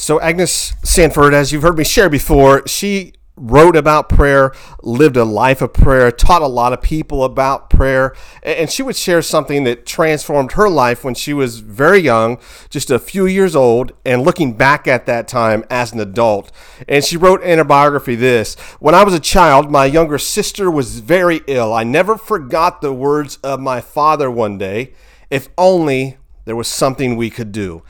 So, Agnes Sanford, as you've heard me share before, she wrote about prayer, lived a life of prayer, taught a lot of people about prayer, and she would share something that transformed her life when she was very young, just a few years old, and looking back at that time as an adult. And she wrote in her biography this When I was a child, my younger sister was very ill. I never forgot the words of my father one day if only there was something we could do.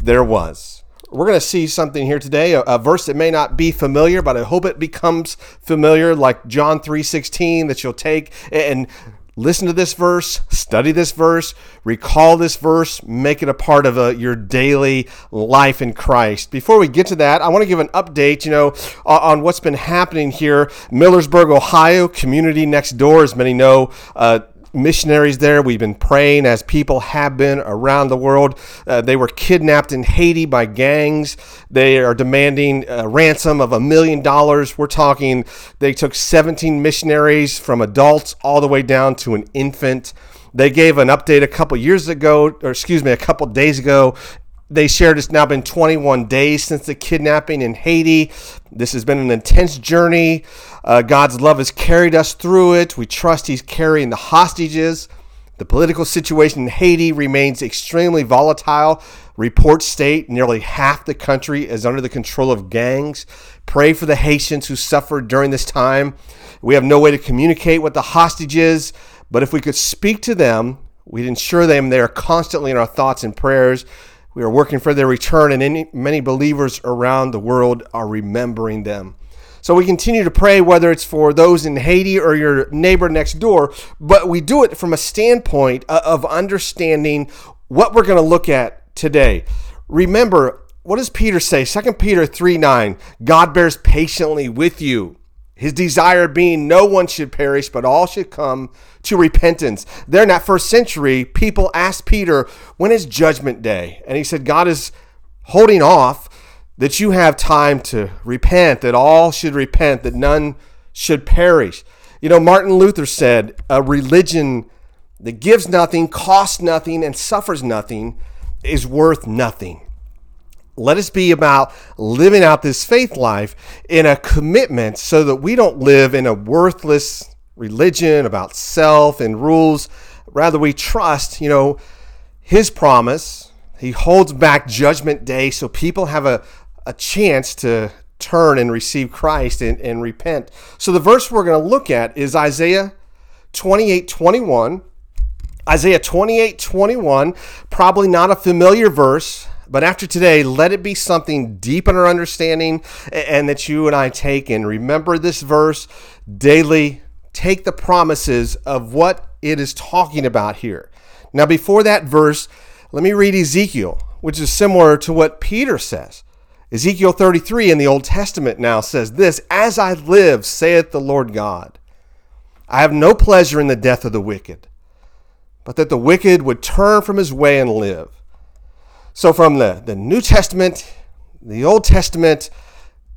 There was. We're going to see something here today, a, a, verse that may not be familiar, but I hope it becomes familiar, like John 3:16, that you'll take and listen to this verse, study this verse, recall this verse, make it a part of a, uh, your daily life in Christ. Before we get to that, I want to give an update, you know, on, what's been happening here. Millersburg, Ohio, community next door, as many know, uh, missionaries there. We've been praying as people have been around the world. Uh, they were kidnapped in Haiti by gangs. They are demanding a ransom of a million dollars. We're talking, they took 17 missionaries from adults all the way down to an infant. They gave an update a couple years ago, or excuse me, a couple days ago, they shared it's now been 21 days since the kidnapping in Haiti. This has been an intense journey. Uh, God's love has carried us through it. We trust He's carrying the hostages. The political situation in Haiti remains extremely volatile. Reports state nearly half the country is under the control of gangs. Pray for the Haitians who suffered during this time. We have no way to communicate with the hostages, but if we could speak to them, we'd ensure them they are constantly in our thoughts and prayers. We are working for their return, and any, many believers around the world are remembering them. So we continue to pray, whether it's for those in Haiti or your neighbor next door, but we do it from a standpoint uh, of understanding what we're going to look at today. Remember, what does Peter say? 2 Peter 3 9, God bears patiently with you his desire being no one should perish, but all should come to repentance. There in that first century, people asked Peter, When is judgment day? And he said, God is holding off that you have time to repent, that all should repent, that none should perish. You know, Martin Luther said, A religion that gives nothing, costs nothing, and suffers nothing is worth nothing. Let us be about living out this faith life in a commitment so that we don't live in a worthless religion about self and rules. Rather, we trust, you know, his promise. He holds back judgment day so people have a, a chance to turn and receive Christ and, and repent. So the verse we're going to look at is Isaiah 28 21. Isaiah 28 21, probably not a familiar verse but after today, let it be something deep in our understanding and that you and I take and remember this verse daily. Take the promises of what it is talking about here. Now, before that verse, let me read Ezekiel, which is similar to what Peter says. Ezekiel 33 in the Old Testament now says this As I live, saith the Lord God, I have no pleasure in the death of the wicked, but that the wicked would turn from his way and live. So from the, the New Testament, the Old Testament,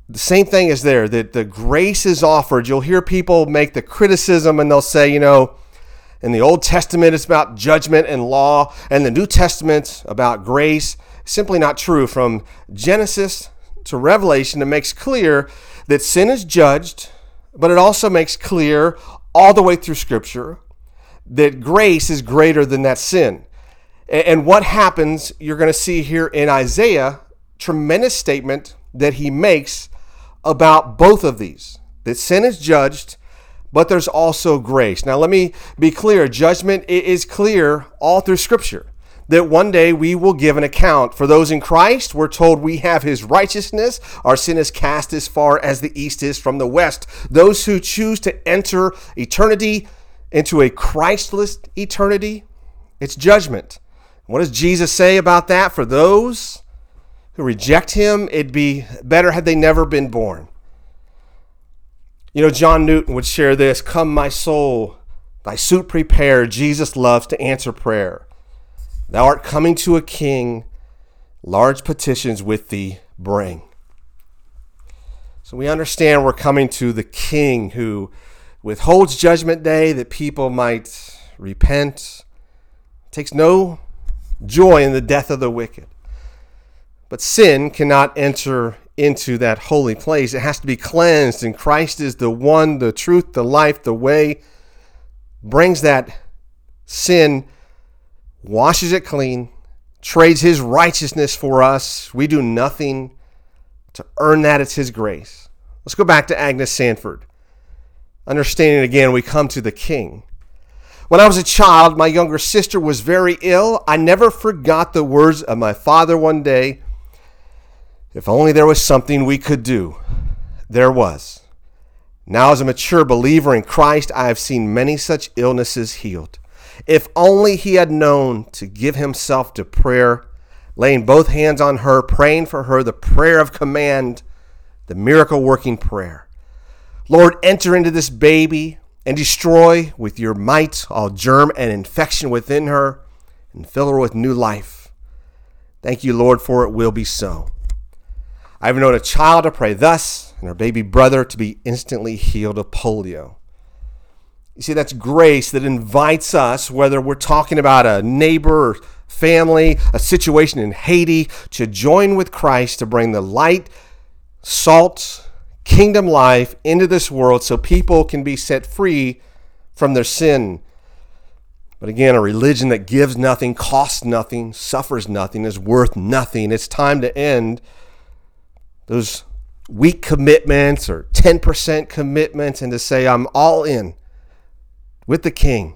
the same thing is there that the grace is offered. You'll hear people make the criticism and they'll say, you know, in the Old Testament it's about judgment and law, and the New Testament about grace. Simply not true. From Genesis to Revelation, it makes clear that sin is judged, but it also makes clear all the way through Scripture that grace is greater than that sin. And what happens, you're going to see here in Isaiah, tremendous statement that he makes about both of these that sin is judged, but there's also grace. Now, let me be clear judgment is clear all through Scripture. That one day we will give an account. For those in Christ, we're told we have his righteousness. Our sin is cast as far as the east is from the west. Those who choose to enter eternity into a Christless eternity, it's judgment. What does Jesus say about that? For those who reject him, it'd be better had they never been born. You know, John Newton would share this Come, my soul, thy suit prepare. Jesus loves to answer prayer. Thou art coming to a king, large petitions with thee bring. So we understand we're coming to the king who withholds judgment day that people might repent, takes no joy in the death of the wicked. But sin cannot enter into that holy place. It has to be cleansed, and Christ is the one, the truth, the life, the way, brings that sin, washes it clean, trades his righteousness for us. We do nothing to earn that, it's his grace. Let's go back to Agnes Sanford. Understanding again, we come to the King. When I was a child, my younger sister was very ill. I never forgot the words of my father one day if only there was something we could do. There was. Now, as a mature believer in Christ, I have seen many such illnesses healed. If only he had known to give himself to prayer, laying both hands on her, praying for her, the prayer of command, the miracle working prayer. Lord, enter into this baby and destroy with your might all germ and infection within her and fill her with new life. Thank you, Lord, for it will be so. I have known a child to pray thus, and her baby brother to be instantly healed of polio. You see, that's grace that invites us, whether we're talking about a neighbor or family, a situation in Haiti, to join with Christ to bring the light, salt, kingdom life into this world so people can be set free from their sin. But again, a religion that gives nothing, costs nothing, suffers nothing, is worth nothing. It's time to end those weak commitments or 10% commitments and to say, I'm all in with the king.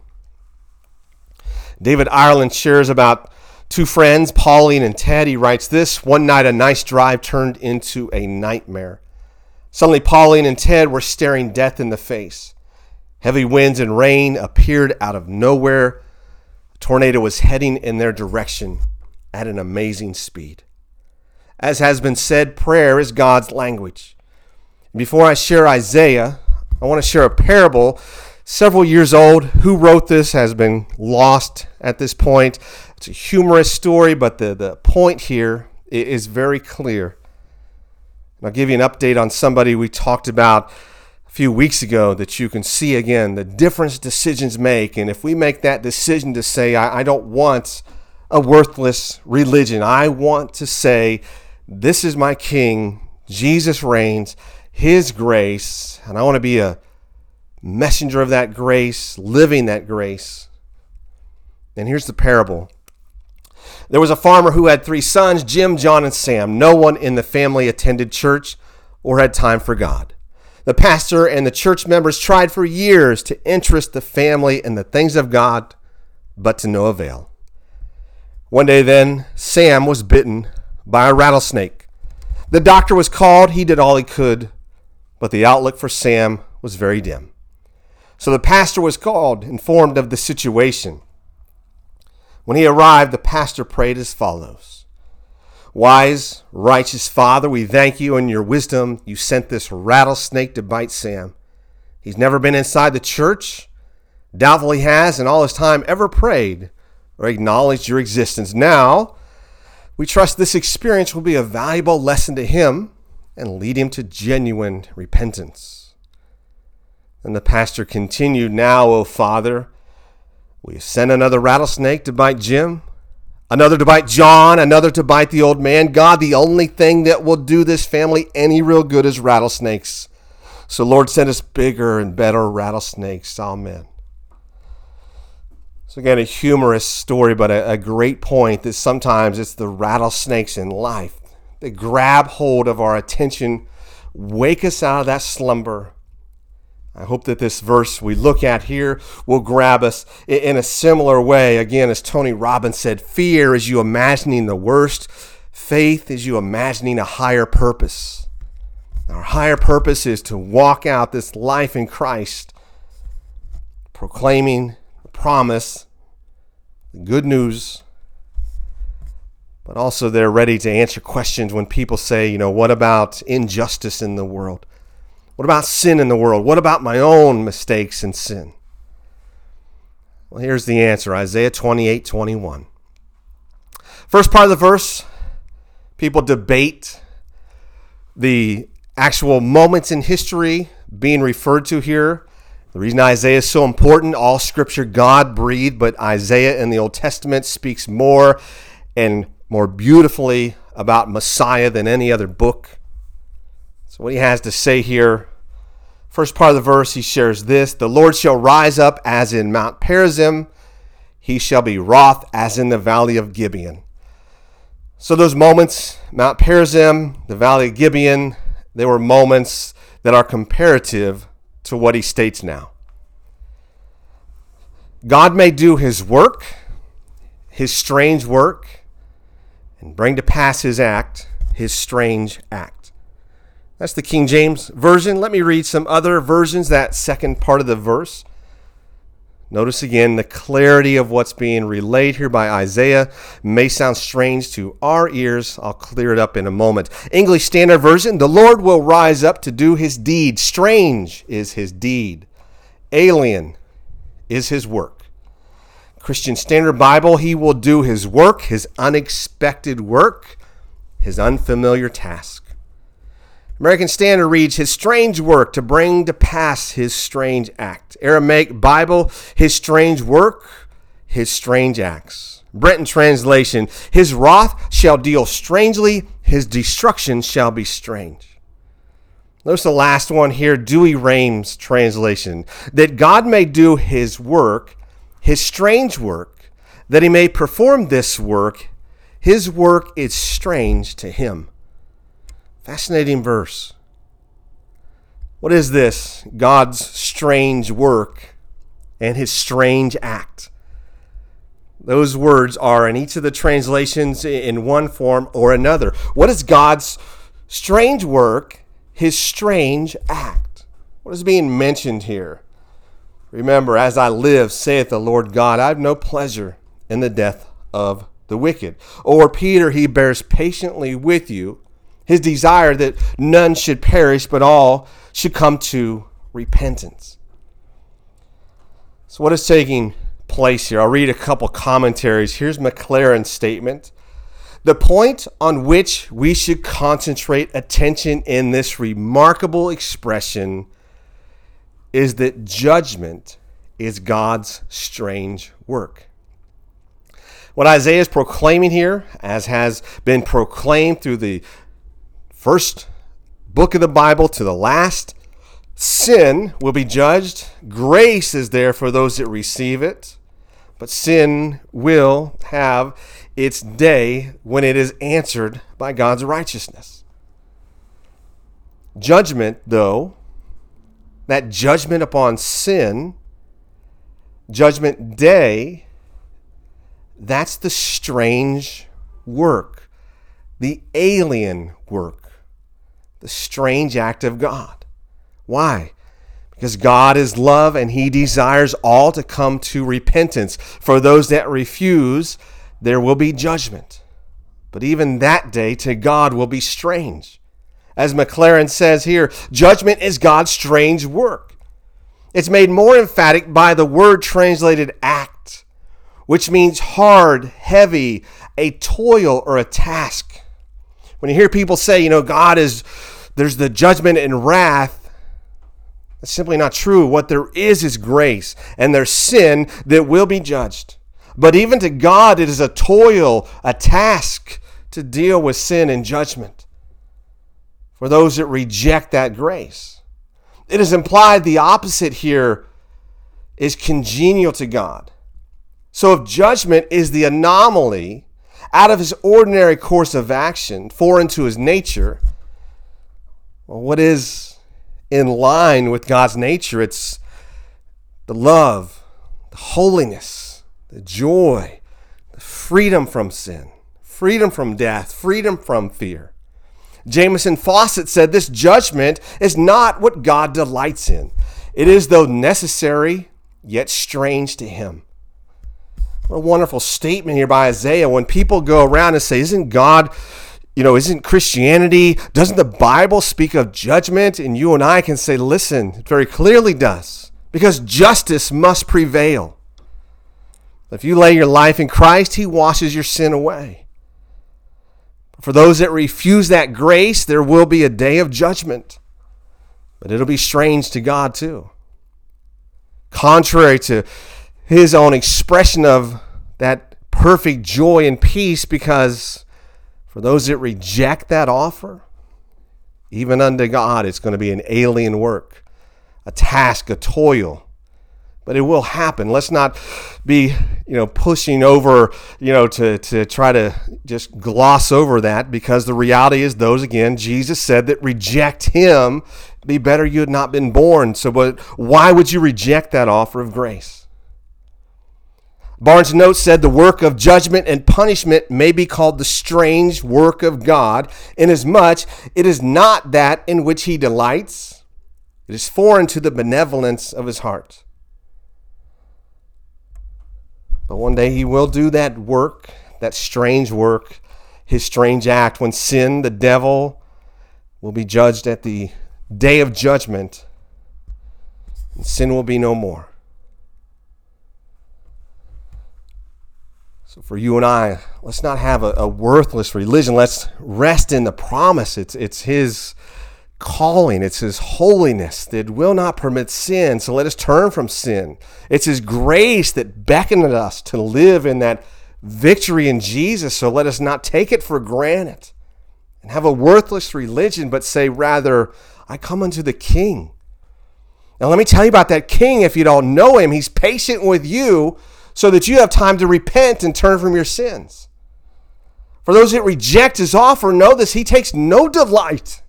David Ireland shares about two friends, Pauline and Ted. He writes this One night, a nice drive turned into a nightmare. Suddenly, Pauline and Ted were staring death in the face. Heavy winds and rain appeared out of nowhere. A tornado was heading in their direction at an amazing speed. As has been said, prayer is God's language. Before I share Isaiah, I want to share a parable several years old. Who wrote this has been lost at this point. It's a humorous story, but the, the point here is very clear. I'll give you an update on somebody we talked about a few weeks ago that you can see again the difference decisions make. And if we make that decision to say, I, I don't want a worthless religion, I want to say, this is my King. Jesus reigns, His grace, and I want to be a messenger of that grace, living that grace. And here's the parable. There was a farmer who had three sons Jim, John, and Sam. No one in the family attended church or had time for God. The pastor and the church members tried for years to interest the family in the things of God, but to no avail. One day, then, Sam was bitten by a rattlesnake. The doctor was called, he did all he could, but the outlook for Sam was very dim. So the pastor was called, informed of the situation. When he arrived, the pastor prayed as follows Wise, righteous Father, we thank you in your wisdom. You sent this rattlesnake to bite Sam. He's never been inside the church. Doubtful he has, in all his time, ever prayed or acknowledged your existence. Now, we trust this experience will be a valuable lesson to him and lead him to genuine repentance. And the pastor continued, Now, O Father, will you send another rattlesnake to bite Jim? Another to bite John, another to bite the old man. God, the only thing that will do this family any real good is rattlesnakes. So, Lord, send us bigger and better rattlesnakes. Amen. So, again, a humorous story, but a, a great point that sometimes it's the rattlesnakes in life that grab hold of our attention, wake us out of that slumber. I hope that this verse we look at here will grab us in a similar way. Again, as Tony Robbins said, fear is you imagining the worst, faith is you imagining a higher purpose. Our higher purpose is to walk out this life in Christ, proclaiming the promise, the good news, but also they're ready to answer questions when people say, you know, what about injustice in the world? What about sin in the world? What about my own mistakes and sin? Well, here's the answer Isaiah 28 21. First part of the verse, people debate the actual moments in history being referred to here. The reason Isaiah is so important, all scripture God breathed, but Isaiah in the Old Testament speaks more and more beautifully about Messiah than any other book. So, what he has to say here, first part of the verse, he shares this The Lord shall rise up as in Mount Perazim, he shall be wroth as in the valley of Gibeon. So, those moments, Mount Perazim, the valley of Gibeon, they were moments that are comparative to what he states now. God may do his work, his strange work, and bring to pass his act, his strange act. That's the King James Version. Let me read some other versions, that second part of the verse. Notice again the clarity of what's being relayed here by Isaiah may sound strange to our ears. I'll clear it up in a moment. English Standard Version The Lord will rise up to do his deed. Strange is his deed, alien is his work. Christian Standard Bible, he will do his work, his unexpected work, his unfamiliar task. American Standard reads his strange work to bring to pass his strange act. Aramaic Bible, his strange work, his strange acts. Brenton translation, his wrath shall deal strangely, his destruction shall be strange. Notice the last one here, Douay-Rheims translation, that God may do his work, his strange work, that he may perform this work. His work is strange to him. Fascinating verse. What is this? God's strange work and his strange act. Those words are in each of the translations in one form or another. What is God's strange work, his strange act? What is being mentioned here? Remember, as I live, saith the Lord God, I have no pleasure in the death of the wicked. Or Peter, he bears patiently with you his desire that none should perish, but all should come to repentance. So, what is taking place here? I'll read a couple commentaries. Here's Maclaren's statement. The point on which we should concentrate attention in this remarkable expression is that judgment is God's strange work. What Isaiah is proclaiming here, as has been proclaimed through the first book of the Bible to the last. Sin will be judged. Grace is there for those that receive it. But sin will have its day when it is answered by God's righteousness. Judgment, though, that judgment upon sin, judgment day, that's the strange work, the alien work the strange act of God. Why? Because God is love and he desires all to come to repentance. For those that refuse, there will be judgment. But even that day to God will be strange. As Maclaren says here, judgment is God's strange work. It's made more emphatic by the word translated act, which means hard, heavy, a toil, or a task. When you hear people say, you know, God is there's the judgment and wrath. That's simply not true. What there is is grace, and there's sin that will be judged. But even to God, it is a toil, a task to deal with sin and judgment for those that reject that grace. It is implied the opposite here is congenial to God. So if judgment is the anomaly out of his ordinary course of action, foreign to his nature, well, what is in line with God's nature? It's the love, the holiness, the joy, the freedom from sin, freedom from death, freedom from fear. Jamieson Fausset said this judgment is not what God delights in. It is, though necessary, yet strange to him. What a wonderful statement here by Isaiah. When people go around and say, Isn't God you know, isn't Christianity, doesn't the Bible speak of judgment? And you and I can say, listen, it very clearly does, because justice must prevail. If you lay your life in Christ, He washes your sin away. For those that refuse that grace, there will be a day of judgment, but it'll be strange to God too. Contrary to His own expression of that perfect joy and peace, because For those that reject that offer, even unto God, it's going to be an alien work, a task, a toil. But it will happen. Let's not be, you know, pushing over, you know, to, to try to just gloss over that because the reality is those again, Jesus said that reject him, be better you had not been born. So but why would you reject that offer of grace? Barnes' notes said the work of judgment and punishment may be called the strange work of God, inasmuch it is not that in which he delights, it is foreign to the benevolence of his heart. But one day he will do that work, that strange work, his strange act, when sin, the devil, will be judged at the day of judgment, and sin will be no more. So for you and I, let's not have a, a, worthless religion. Let's rest in the promise. It's it's His calling. It's His holiness that will not permit sin. So let us turn from sin. It's His grace that beckoned us to live in that victory in Jesus. So let us not take it for granted and have a worthless religion, but say rather, I come unto the King. Now let me tell you about that King. If you don't know Him, He's patient with you so that you have time to repent and turn from your sins. For those that reject his offer, know this he takes no delight,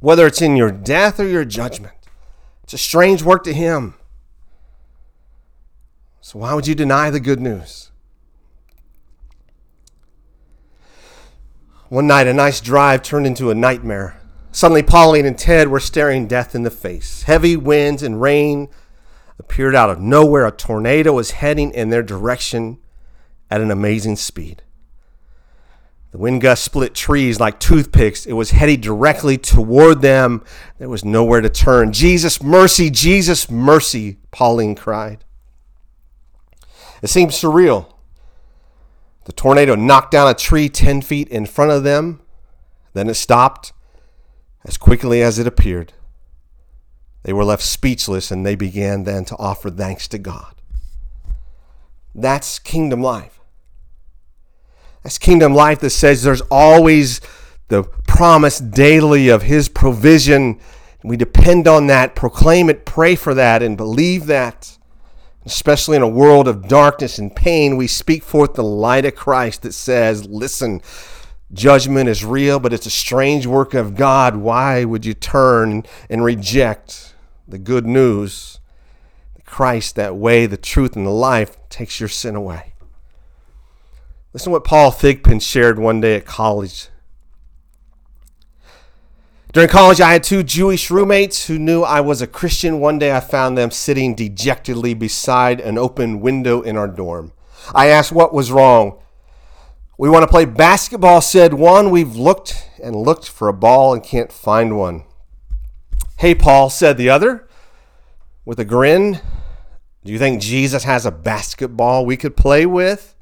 whether it's in your death or your judgment. It's a strange work to him. So, why would you deny the good news? One night, a nice drive turned into a nightmare. Suddenly, Pauline and Ted were staring death in the face. Heavy winds and rain appeared out of nowhere. A tornado was heading in their direction at an amazing speed. The wind gust split trees like toothpicks. It was heading directly toward them. There was nowhere to turn. Jesus, mercy, Jesus, mercy, Pauline cried. It seemed surreal. The tornado knocked down a tree 10 feet in front of them. Then it stopped as quickly as it appeared. They were left speechless and they began then to offer thanks to God. That's kingdom life. That's kingdom life that says there's always the promise daily of His provision. We depend on that, proclaim it, pray for that, and believe that. Especially in a world of darkness and pain, we speak forth the light of Christ that says, Listen, judgment is real, but it's a strange work of God. Why would you turn and reject the good news, Christ, that way, the truth, and the life takes your sin away. Listen to what Paul Thigpen shared one day at college. During college, I had two Jewish roommates who knew I was a Christian. One day, I found them sitting dejectedly beside an open window in our dorm. I asked what was wrong. We want to play basketball, said one. We've looked and looked for a ball and can't find one. Hey, Paul, said the other, with a grin. Do you think Jesus has a basketball we could play with?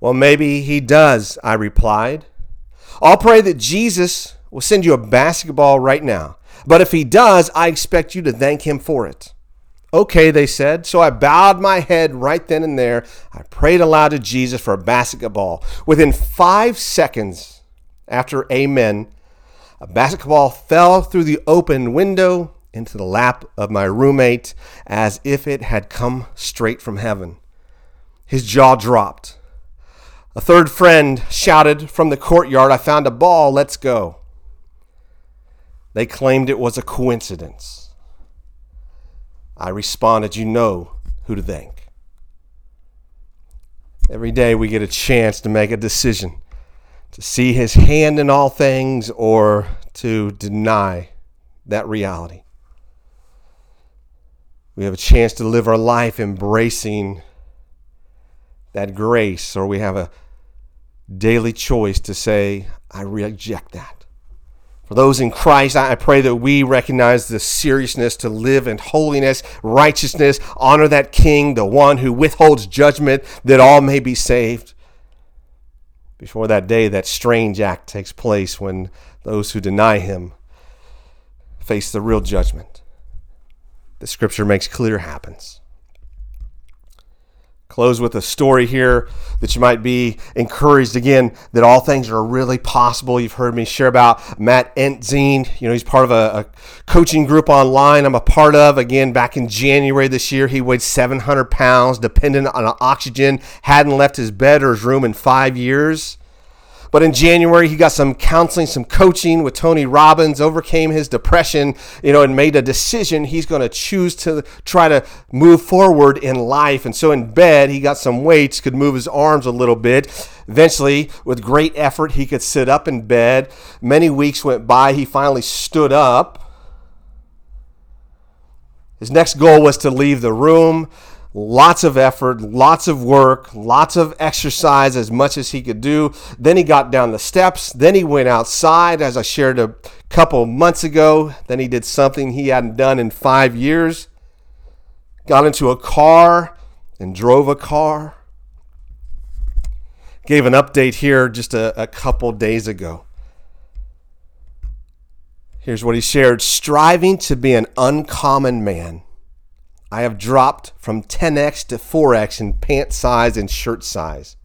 Well, maybe he does, I replied. I'll pray that Jesus will send you a basketball right now. But if he does, I expect you to thank him for it. Okay, they said. So I bowed my head right then and there. I prayed aloud to Jesus for a basketball. Within five seconds after Amen, a basketball fell through the open window into the lap of my roommate as if it had come straight from heaven. His jaw dropped. A third friend shouted from the courtyard, I found a ball, let's go. They claimed it was a coincidence. I responded, You know who to thank. Every day we get a chance to make a decision to see his hand in all things or to deny that reality. We have a chance to live our life embracing that grace, or we have a daily choice to say, I reject that. For those in Christ, I pray that we recognize the seriousness to live in holiness, righteousness, honor that King, the one who withholds judgment that all may be saved before that day, that strange act takes place when those who deny him face the real judgment. The scripture makes clear happens. Close with a story here that you might be encouraged again that all things are really possible. You've heard me share about Matt Entzine. You know, he's part of a, a coaching group online I'm a part of. Again, back in January this year, he weighed 700 pounds, dependent on oxygen, hadn't left his bed or his room in five years. But in January, he got some counseling, some coaching with Tony Robbins, overcame his depression, you know, and made a decision he's going to choose to try to move forward in life. And so in bed, he got some weights, could move his arms a little bit. Eventually, with great effort, he could sit up in bed. Many weeks went by. He finally stood up. His next goal was to leave the room lots of effort, lots of work, lots of exercise, as much as he could do. Then he got down the steps. Then he went outside, as I shared a couple months ago. Then he did something he hadn't done in five years. Got into a car and drove a car. Gave an update here just a, a couple days ago. Here's what he shared striving to be an uncommon man I have dropped from 10x to 4x in pant size and shirt size.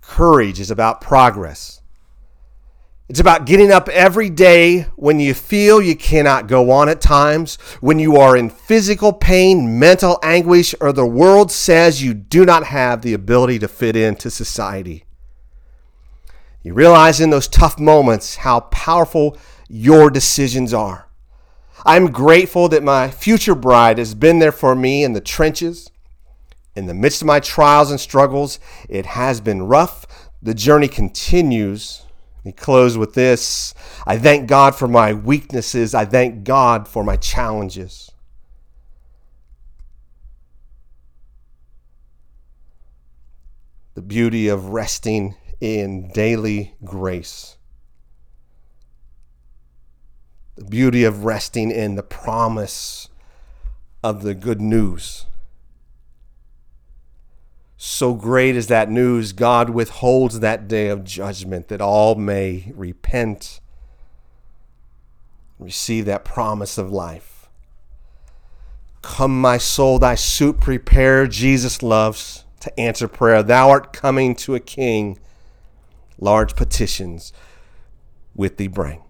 Courage is about progress. It's about getting up every day when you feel you cannot go on at times, when you are in physical pain, mental anguish, or the world says you do not have the ability to fit into society. You realize in those tough moments how powerful your decisions are. I'm grateful that my future bride has been there for me in the trenches. In the midst of my trials and struggles, it has been rough. The journey continues. He closed with this I thank God for my weaknesses. I thank God for my challenges. The beauty of resting in daily grace the beauty of resting in the promise of the good news. So great is that news, God withholds that day of judgment that all may repent, receive that promise of life. Come, my soul, thy suit prepare. Jesus loves to answer prayer. Thou art coming to a king. Large petitions with thee bring.